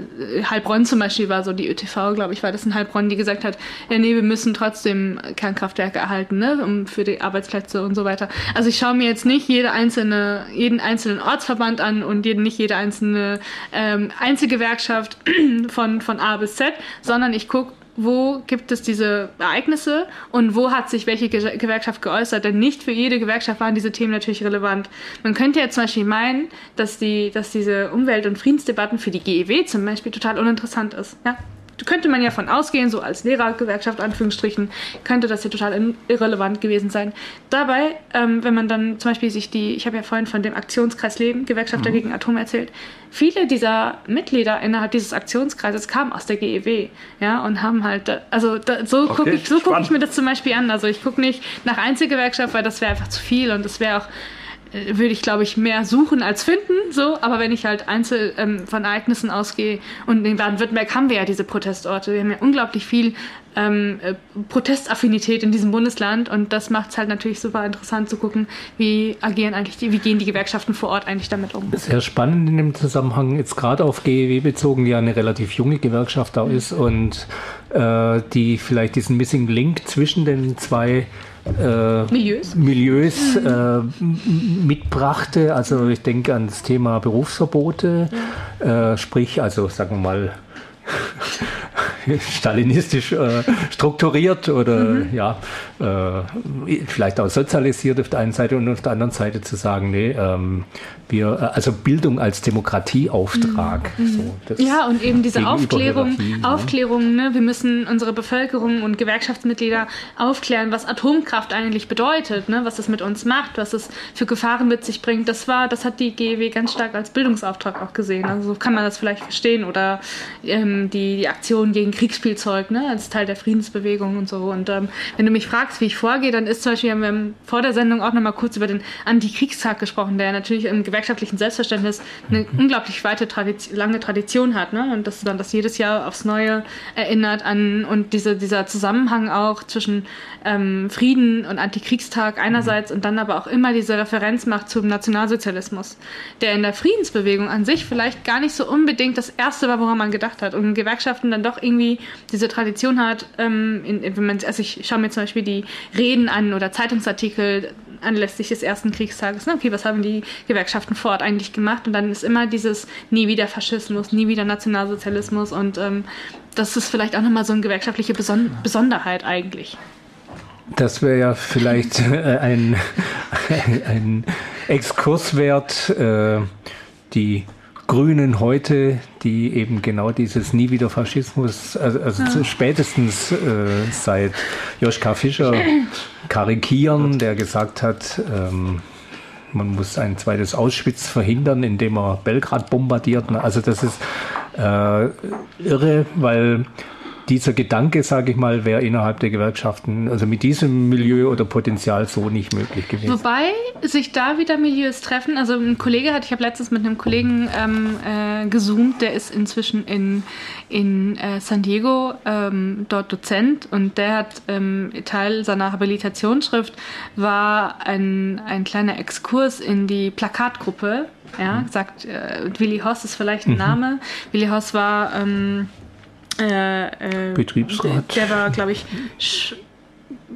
Heilbronn zum Beispiel war so die ÖTV, glaube ich, war das in Heilbronn, die gesagt hat, ja, nee, wir müssen trotzdem Kernkraftwerke erhalten, ne, um für die Arbeitsplätze und so weiter. Also ich schaue mir jetzt nicht jede einzelne, jeden einzelnen Ortsverband an und jeden, nicht jede einzelne ähm, Einzelgewerkschaft *clears throat* von, von A bis Z, sondern ich gucke, wo gibt es diese Ereignisse und wo hat sich welche Gewerkschaft geäußert. Denn nicht für jede Gewerkschaft waren diese Themen natürlich relevant. Man könnte ja zum Beispiel meinen, dass, die, dass diese Umwelt- und Friedensdebatten für die GEW zum Beispiel total uninteressant ist. Ja? Könnte man ja von ausgehen, so als Lehrergewerkschaft, Anführungsstrichen, könnte das ja total irrelevant gewesen sein. Dabei, ähm, wenn man dann zum Beispiel sich die, ich habe ja vorhin von dem Aktionskreis Leben, Gewerkschafter mhm. gegen Atom erzählt, viele dieser Mitglieder innerhalb dieses Aktionskreises kamen aus der GEW, ja, und haben halt, also da, so okay, gucke ich, so guck ich mir das zum Beispiel an. Also ich gucke nicht nach Einzelgewerkschaft, weil das wäre einfach zu viel und das wäre auch würde ich, glaube ich, mehr suchen als finden. So, aber wenn ich halt einzeln ähm, von Ereignissen ausgehe und in Baden-Württemberg haben wir ja diese Protestorte, wir haben ja unglaublich viel ähm, äh, Protestaffinität in diesem Bundesland und das macht es halt natürlich super interessant zu gucken, wie agieren eigentlich die, wie gehen die Gewerkschaften vor Ort eigentlich damit um. Sehr spannend in dem Zusammenhang, jetzt gerade auf GEW bezogen, die ja eine relativ junge Gewerkschaft da ist und äh, die vielleicht diesen Missing Link zwischen den zwei äh, Milieus, Milieus äh, mitbrachte. Also ich denke an das Thema Berufsverbote, ja. äh, sprich, also sagen wir mal, *laughs* stalinistisch äh, strukturiert oder mhm. ja, äh, vielleicht auch sozialisiert auf der einen Seite und auf der anderen Seite zu sagen, nee, ähm, wir, äh, also Bildung als Demokratieauftrag. Mhm. So, ja, und eben diese Aufklärung, ne? Aufklärung, ne? wir müssen unsere Bevölkerung und Gewerkschaftsmitglieder aufklären, was Atomkraft eigentlich bedeutet, ne? was es mit uns macht, was es für Gefahren mit sich bringt. Das war, das hat die GEW ganz stark als Bildungsauftrag auch gesehen. Also so kann man das vielleicht verstehen. Oder ähm, die, die Aktion gegen Kriegsspielzeug, ne? als Teil der Friedensbewegung und so. Und ähm, wenn du mich fragst, wie ich vorgehe, dann ist zum Beispiel, wir haben vor der Sendung auch nochmal kurz über den Antikriegstag gesprochen, der natürlich im gewerkschaftlichen Selbstverständnis eine mhm. unglaublich weite Tradition, lange Tradition hat. Ne? Und dass man das jedes Jahr aufs Neue erinnert an und diese, dieser Zusammenhang auch zwischen ähm, Frieden und Antikriegstag einerseits mhm. und dann aber auch immer diese Referenz macht zum Nationalsozialismus, der in der Friedensbewegung an sich vielleicht gar nicht so unbedingt das Erste war, woran man gedacht hat. Und in Gewerkschaften dann doch irgendwie diese Tradition hat, ähm, in, wenn man, also ich schaue mir zum Beispiel die Reden an oder Zeitungsartikel anlässlich des ersten Kriegstages. Ne? Okay, was haben die Gewerkschaften vor Ort eigentlich gemacht? Und dann ist immer dieses nie wieder Faschismus, nie wieder Nationalsozialismus und ähm, das ist vielleicht auch nochmal so eine gewerkschaftliche Beson Besonderheit eigentlich. Das wäre ja vielleicht äh, ein, *laughs* ein Exkurs wert. Äh, die Grünen heute, die eben genau dieses Nie wieder Faschismus, also, also ja. spätestens äh, seit Joschka Fischer *clears throat* karikieren, der gesagt hat, ähm, man muss ein zweites Auschwitz verhindern, indem er Belgrad bombardiert. Also das ist äh, irre, weil dieser Gedanke, sage ich mal, wäre innerhalb der Gewerkschaften, also mit diesem Milieu oder Potenzial so nicht möglich gewesen. Wobei sich da wieder Milieus treffen. Also ein Kollege hat, ich habe letztens mit einem Kollegen ähm, äh, gezoomt, der ist inzwischen in, in äh, San Diego ähm, dort Dozent und der hat ähm, Teil seiner Habilitationsschrift war ein, ein kleiner Exkurs in die Plakatgruppe. Ja, mhm. sagt äh, Willi Hoss ist vielleicht ein mhm. Name. Willi Hoss war ähm, äh, äh, Betriebsrat. Der, der war, glaube ich, Sch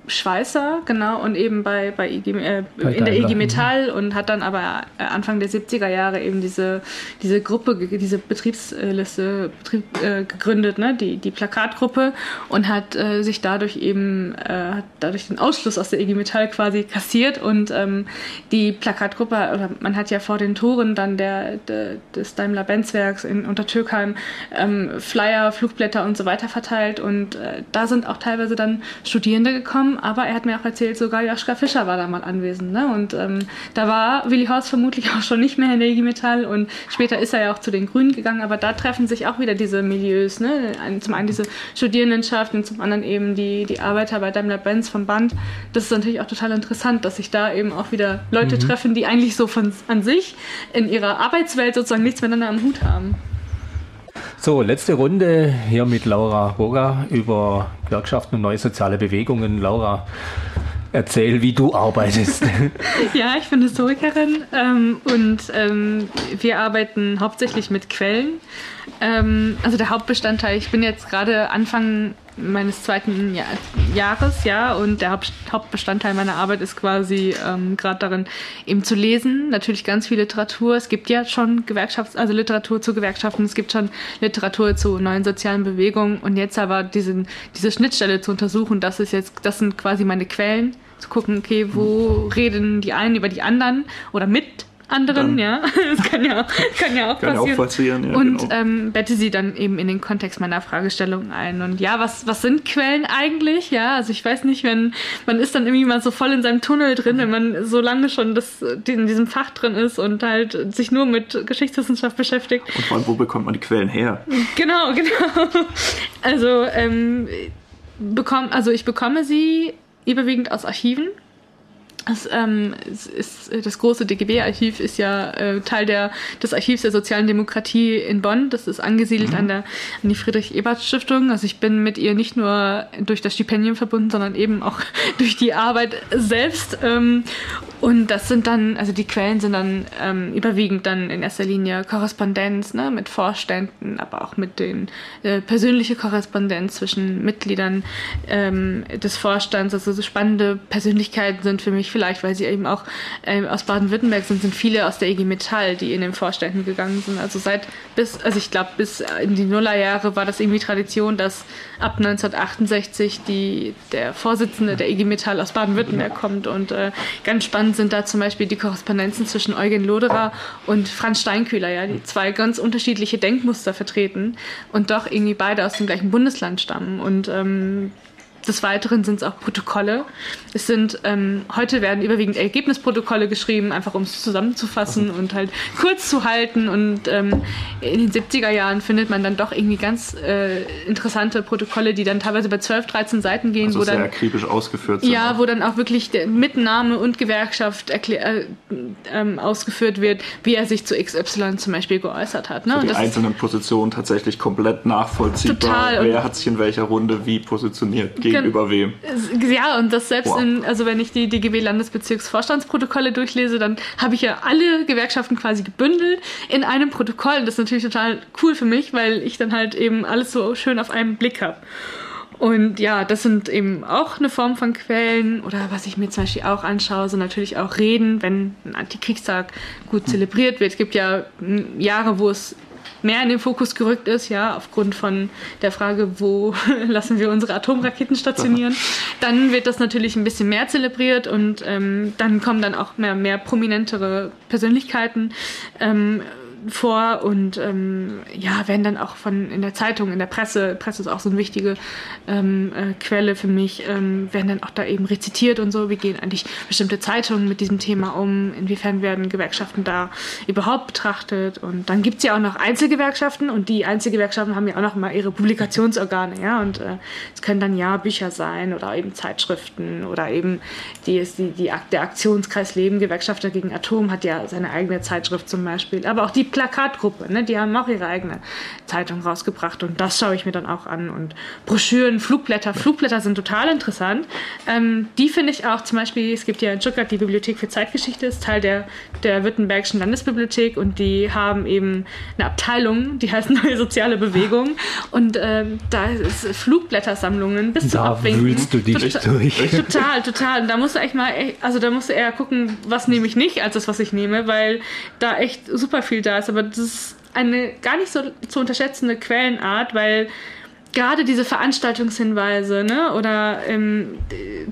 Schweißer, genau, und eben bei, bei, IG, äh, in der IG Metall und hat dann aber äh, Anfang der 70er Jahre eben diese, diese Gruppe, diese Betriebsliste Betrieb, äh, gegründet, ne? die, die Plakatgruppe und hat äh, sich dadurch eben äh, hat dadurch den Ausschluss aus der IG Metall quasi kassiert und ähm, die Plakatgruppe, oder man hat ja vor den Toren dann der, der des Daimler-Benz-Werks in Untertürkheim ähm, Flyer, Flugblätter und so weiter verteilt und äh, da sind auch teilweise dann Studierende gekommen, aber er hat mir auch erzählt, sogar Joschka Fischer war da mal anwesend. Ne? Und ähm, da war Willi Horst vermutlich auch schon nicht mehr in der IG Metall und später ist er ja auch zu den Grünen gegangen, aber da treffen sich auch wieder diese Milieus. Ne? Zum einen diese Studierendenschaft und zum anderen eben die, die Arbeiter bei Daimler-Benz vom Band. Das ist natürlich auch total interessant, dass sich da eben auch wieder Leute mhm. treffen, die eigentlich so von an sich in ihrer Arbeitswelt sozusagen nichts miteinander am Hut haben. So, letzte Runde hier mit Laura Boga über Gewerkschaften und neue soziale Bewegungen. Laura, erzähl, wie du arbeitest. *laughs* ja, ich bin Historikerin ähm, und ähm, wir arbeiten hauptsächlich mit Quellen. Ähm, also der Hauptbestandteil, ich bin jetzt gerade Anfang meines zweiten Jahr, Jahres, ja, und der Haupt, Hauptbestandteil meiner Arbeit ist quasi ähm, gerade darin, eben zu lesen. Natürlich ganz viel Literatur. Es gibt ja schon Gewerkschafts-, also Literatur zu Gewerkschaften, es gibt schon Literatur zu neuen sozialen Bewegungen und jetzt aber diesen, diese Schnittstelle zu untersuchen, das ist jetzt, das sind quasi meine Quellen, zu gucken, okay, wo reden die einen über die anderen oder mit anderen, dann ja. *laughs* Das kann ja, kann ja auch kann passieren. Auch passieren ja, und genau. ähm, bette sie dann eben in den Kontext meiner Fragestellung ein. Und ja, was, was sind Quellen eigentlich? Ja, also ich weiß nicht, wenn man ist dann irgendwie mal so voll in seinem Tunnel drin, wenn man so lange schon das, in diesem Fach drin ist und halt sich nur mit Geschichtswissenschaft beschäftigt. Und vor allem, wo bekommt man die Quellen her? Genau, *laughs* genau. Also, ähm, bekomm, also ich bekomme sie überwiegend aus Archiven. Das, ähm, ist, das große DGB-Archiv ist ja äh, Teil der, des Archivs der sozialen Demokratie in Bonn. Das ist angesiedelt mhm. an, der, an die Friedrich-Ebert-Stiftung. Also ich bin mit ihr nicht nur durch das Stipendium verbunden, sondern eben auch *laughs* durch die Arbeit selbst. Ähm, Und das sind dann, also die Quellen sind dann ähm, überwiegend dann in erster Linie Korrespondenz ne, mit Vorständen, aber auch mit den äh, persönliche Korrespondenz zwischen Mitgliedern ähm, des Vorstands. Also so spannende Persönlichkeiten sind für mich vielleicht, weil sie eben auch äh, aus Baden-Württemberg sind, sind viele aus der IG Metall, die in den Vorständen gegangen sind. Also seit bis, also ich glaube bis in die Nullerjahre war das irgendwie Tradition, dass ab 1968 die, der Vorsitzende der IG Metall aus Baden-Württemberg kommt und äh, ganz spannend sind da zum Beispiel die Korrespondenzen zwischen Eugen Loderer und Franz Steinkühler, ja, die zwei ganz unterschiedliche Denkmuster vertreten und doch irgendwie beide aus dem gleichen Bundesland stammen. Und ähm, des Weiteren sind es auch Protokolle. Es sind, ähm, heute werden überwiegend Ergebnisprotokolle geschrieben, einfach um es zusammenzufassen und halt kurz zu halten. Und ähm, in den 70er Jahren findet man dann doch irgendwie ganz äh, interessante Protokolle, die dann teilweise bei 12, 13 Seiten gehen. Also wo sehr dann, akribisch ausgeführt sind. Ja, wo dann auch wirklich der Mitnahme und Gewerkschaft äh, ähm, ausgeführt wird, wie er sich zu XY zum Beispiel geäußert hat. Ne? So die einzelnen Positionen tatsächlich komplett nachvollziehbar. Total. Wer hat sich in welcher Runde wie positioniert gegenüber wem. Ja, und das selbst wow. in, also wenn ich die DGB Landesbezirksvorstandsprotokolle durchlese, dann habe ich ja alle Gewerkschaften quasi gebündelt in einem Protokoll. Das ist natürlich total cool für mich, weil ich dann halt eben alles so schön auf einen Blick habe. Und ja, das sind eben auch eine Form von Quellen. Oder was ich mir zum Beispiel auch anschaue, sind natürlich auch Reden, wenn ein Antikriegstag gut zelebriert wird. Es gibt ja Jahre, wo es mehr in den Fokus gerückt ist, ja, aufgrund von der Frage, wo *laughs* lassen wir unsere Atomraketen stationieren, *laughs* dann wird das natürlich ein bisschen mehr zelebriert und ähm, dann kommen dann auch mehr, mehr prominentere Persönlichkeiten. Ähm, vor und ähm, ja, werden dann auch von in der Zeitung, in der Presse, Presse ist auch so eine wichtige ähm, äh, Quelle für mich, ähm, werden dann auch da eben rezitiert und so. Wie gehen eigentlich bestimmte Zeitungen mit diesem Thema um? Inwiefern werden Gewerkschaften da überhaupt betrachtet? Und dann gibt es ja auch noch Einzelgewerkschaften und die Einzelgewerkschaften haben ja auch noch mal ihre Publikationsorgane, ja. Und äh, es äh, können dann ja Bücher sein oder eben Zeitschriften oder eben die, die, die, der Aktionskreis Leben Gewerkschafter gegen Atom hat ja seine eigene Zeitschrift zum Beispiel. Aber auch die Plakatgruppe, ne? die haben auch ihre eigene Zeitung rausgebracht und das schaue ich mir dann auch an. Und Broschüren, Flugblätter, Flugblätter sind total interessant. Ähm, die finde ich auch zum Beispiel, es gibt ja in Stuttgart die Bibliothek für Zeitgeschichte, ist Teil der, der Württembergischen Landesbibliothek und die haben eben eine Abteilung, die heißt *laughs* Neue Soziale Bewegung und ähm, da ist Flugblättersammlungen bis da zum Abwinken. wühlst du dich total, durch. *laughs* Total, total. Und da musst du echt mal, also da musst du eher gucken, was nehme ich nicht, als das, was ich nehme, weil da echt super viel da ist. Aber das ist eine gar nicht so zu unterschätzende Quellenart, weil gerade diese Veranstaltungshinweise ne, oder ähm,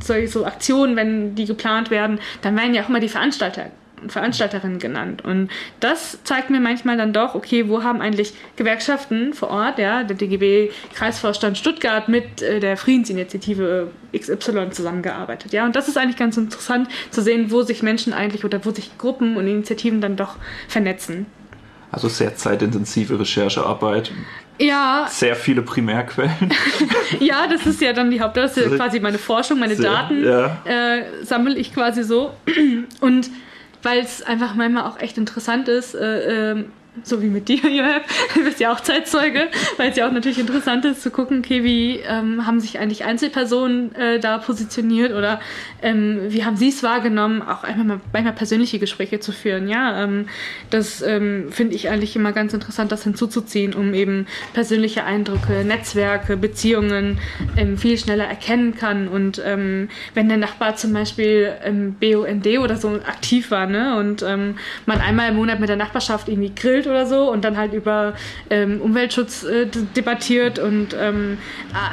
solche so Aktionen, wenn die geplant werden, dann werden ja auch immer die Veranstalter Veranstalterinnen genannt. Und das zeigt mir manchmal dann doch, okay, wo haben eigentlich Gewerkschaften vor Ort, ja, der DGB Kreisvorstand Stuttgart mit äh, der Friedensinitiative XY zusammengearbeitet. Ja, und das ist eigentlich ganz interessant zu sehen, wo sich Menschen eigentlich oder wo sich Gruppen und Initiativen dann doch vernetzen. Also sehr zeitintensive Recherchearbeit. Ja. Sehr viele Primärquellen. *laughs* ja, das ist ja dann die Haupt, das ist ja quasi meine Forschung, meine sehr, Daten ja. äh, sammle ich quasi so. *clears throat* Und weil es einfach manchmal auch echt interessant ist, äh, ähm, so wie mit dir, *laughs* Joab, du bist ja auch Zeitzeuge, weil es ja auch natürlich interessant ist zu gucken, okay, wie ähm, haben sich eigentlich Einzelpersonen äh, da positioniert oder ähm, wie haben sie es wahrgenommen, auch einfach mal manchmal persönliche Gespräche zu führen. Ja, ähm, das ähm, finde ich eigentlich immer ganz interessant, das hinzuzuziehen, um eben persönliche Eindrücke, Netzwerke, Beziehungen ähm, viel schneller erkennen kann. Und ähm, wenn der Nachbar zum Beispiel im BUND oder so aktiv war ne, und man einmal im Monat mit der Nachbarschaft irgendwie grillt oder so und dann halt über ähm, Umweltschutz äh, debattiert und ähm,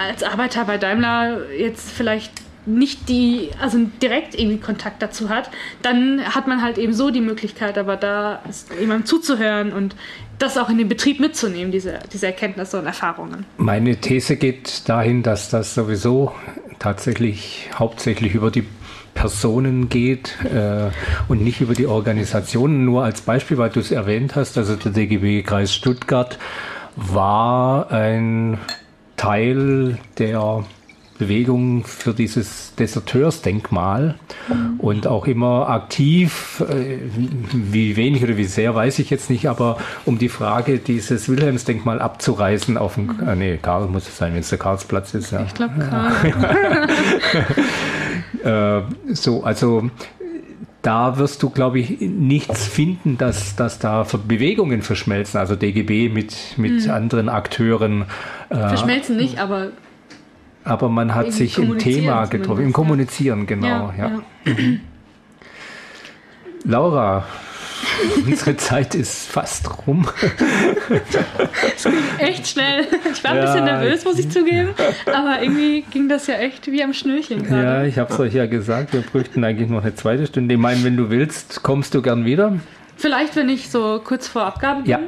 als Arbeiter bei Daimler jetzt vielleicht nicht die, also direkt irgendwie Kontakt dazu hat, dann hat man halt eben so die Möglichkeit, aber da jemandem zuzuhören und das auch in den Betrieb mitzunehmen, diese, diese Erkenntnisse und Erfahrungen. Meine These geht dahin, dass das sowieso tatsächlich hauptsächlich über die Personen geht äh, und nicht über die Organisationen. Nur als Beispiel, weil du es erwähnt hast, also der DGB Kreis Stuttgart war ein Teil der Bewegung für dieses Deserteursdenkmal mhm. und auch immer aktiv, äh, wie wenig oder wie sehr weiß ich jetzt nicht, aber um die Frage, dieses Wilhelmsdenkmal abzureißen auf dem, mhm. nee, Karl muss es sein, wenn es der Karlsplatz ist. Ja. Ich glaube Karl. *laughs* *laughs* äh, so, also da wirst du, glaube ich, nichts finden, dass, dass da Bewegungen verschmelzen, also DGB mit, mit mhm. anderen Akteuren. Äh, verschmelzen nicht, aber. Aber man hat sich im Thema getroffen, im Kommunizieren, genau. Ja, ja. ja. Mhm. Laura, *laughs* Unsere Zeit ist fast rum. Es ging echt schnell. Ich war ein ja, bisschen nervös, muss ich zugeben. Aber irgendwie ging das ja echt wie am Schnürchen gerade. Ja, ich habe es euch ja gesagt, wir bräuchten eigentlich noch eine zweite Stunde. Ich meine, wenn du willst, kommst du gern wieder. Vielleicht, wenn ich so kurz vor Abgaben bin. Ja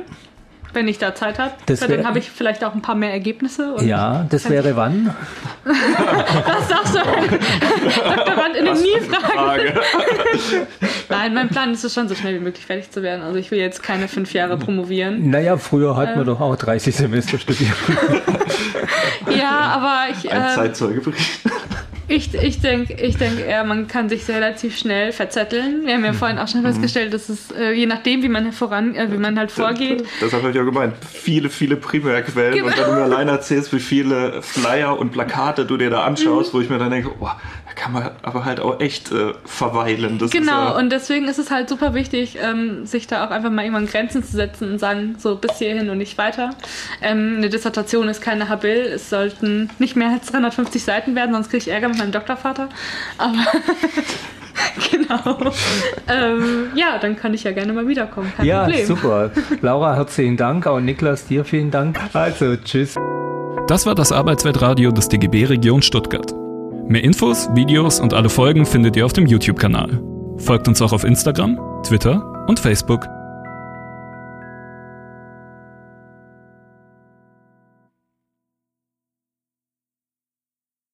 wenn ich da Zeit habe. Dann habe ich vielleicht auch ein paar mehr Ergebnisse. ja, das wäre wann? *laughs* das darfst du Doktorandinnen nie fragen. *laughs* Nein, mein Plan ist es schon, so schnell wie möglich fertig zu werden. Also ich will jetzt keine fünf Jahre promovieren. Naja, früher hatten wir ähm. doch auch 30 Semester studiert. *laughs* ja, aber ich... Ein ähm, Zeitzeugebericht. Ich, ich denke ich denk eher, man kann sich relativ schnell verzetteln. Wir haben ja mhm. vorhin auch schon festgestellt, dass es äh, je nachdem, wie man voran, äh, wie man halt vorgeht. Das habe ich auch gemeint. Viele, viele Primärquellen. Genau. Und wenn du mir allein erzählst, wie viele Flyer und Plakate du dir da anschaust, mhm. wo ich mir dann denke, da kann man aber halt auch echt äh, verweilen. Das genau, ja und deswegen ist es halt super wichtig, ähm, sich da auch einfach mal irgendwann Grenzen zu setzen und sagen, so bis hierhin und nicht weiter. Ähm, eine Dissertation ist keine Habil, es sollten nicht mehr als 350 Seiten werden, sonst kriege ich Ärger mit meinem Doktorvater. Aber *laughs* genau. ähm, ja, dann kann ich ja gerne mal wiederkommen. Kein ja, Problem. super. Laura, herzlichen Dank. Auch Niklas, dir vielen Dank. Also, tschüss. Das war das Arbeitsweltradio des DGB Region Stuttgart. Mehr Infos, Videos und alle Folgen findet ihr auf dem YouTube-Kanal. Folgt uns auch auf Instagram, Twitter und Facebook.